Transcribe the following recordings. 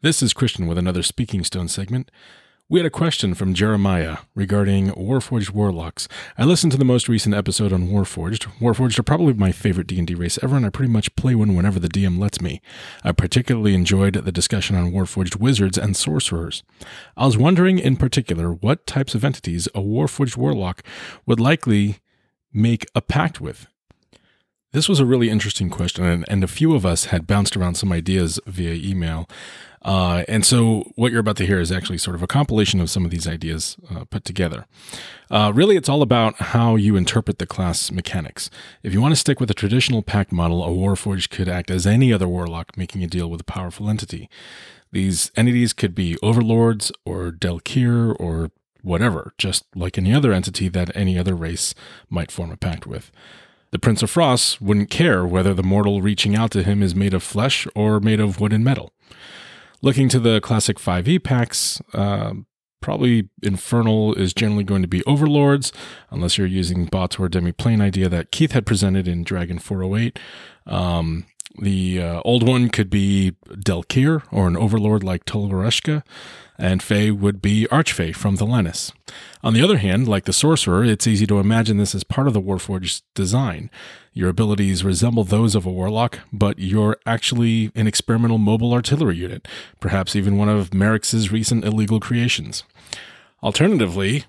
This is Christian with another Speaking Stone segment. We had a question from Jeremiah regarding Warforged Warlocks. I listened to the most recent episode on Warforged. Warforged are probably my favorite D&D race ever, and I pretty much play one whenever the DM lets me. I particularly enjoyed the discussion on Warforged wizards and sorcerers. I was wondering in particular what types of entities a Warforged Warlock would likely make a pact with. This was a really interesting question, and, and a few of us had bounced around some ideas via email. Uh, and so, what you're about to hear is actually sort of a compilation of some of these ideas uh, put together. Uh, really, it's all about how you interpret the class mechanics. If you want to stick with a traditional pact model, a Warforged could act as any other warlock making a deal with a powerful entity. These entities could be overlords or Daelkyr or whatever, just like any other entity that any other race might form a pact with. The Prince of Frost wouldn't care whether the mortal reaching out to him is made of flesh or made of wood and metal. Looking to the classic 5e packs, uh, probably Infernal is generally going to be Overlords, unless you're using bots or Demiplane idea that Keith had presented in Dragon 408. Um, the uh, old one could be Daelkyr or an overlord like Tul Oreshka, and Fae would be Archfey from Thelanis. On the other hand, like the sorcerer, it's easy to imagine this as part of the Warforged's design. Your abilities resemble those of a warlock, but you're actually an experimental mobile artillery unit, perhaps even one of Merrix's recent illegal creations. Alternatively,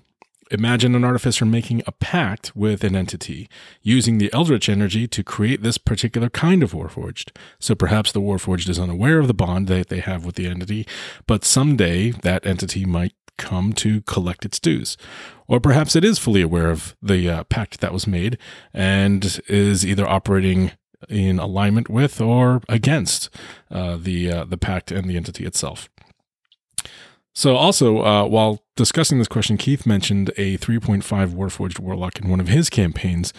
Imagine an artificer making a pact with an entity, using the Eldritch energy to create this particular kind of Warforged. So perhaps the Warforged is unaware of the bond that they have with the entity, but someday that entity might come to collect its dues. Or perhaps it is fully aware of the uh, pact that was made and is either operating in alignment with or against uh, the uh, the pact and the entity itself. So, also, uh, while discussing this question, Keith mentioned a 3.5 Warforged Warlock in one of his campaigns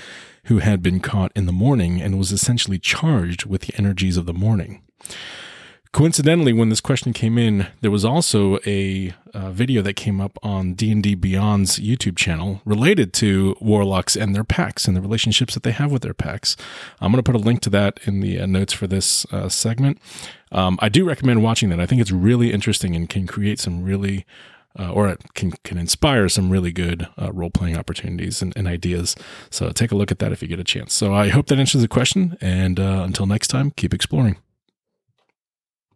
who had been caught in the Mourning and was essentially charged with the energies of the Mourning. Coincidentally, when this question came in, there was also a uh, video that came up on D&D Beyond's YouTube channel related to warlocks and their packs and the relationships that they have with their packs. I'm going to put a link to that in the uh, notes for this uh, segment. Um, I do recommend watching that. I think it's really interesting and can create some really uh, or it can, can inspire some really good uh, role playing opportunities and, and, ideas. So take a look at that if you get a chance. So I hope that answers the question. And uh, until next time, keep exploring.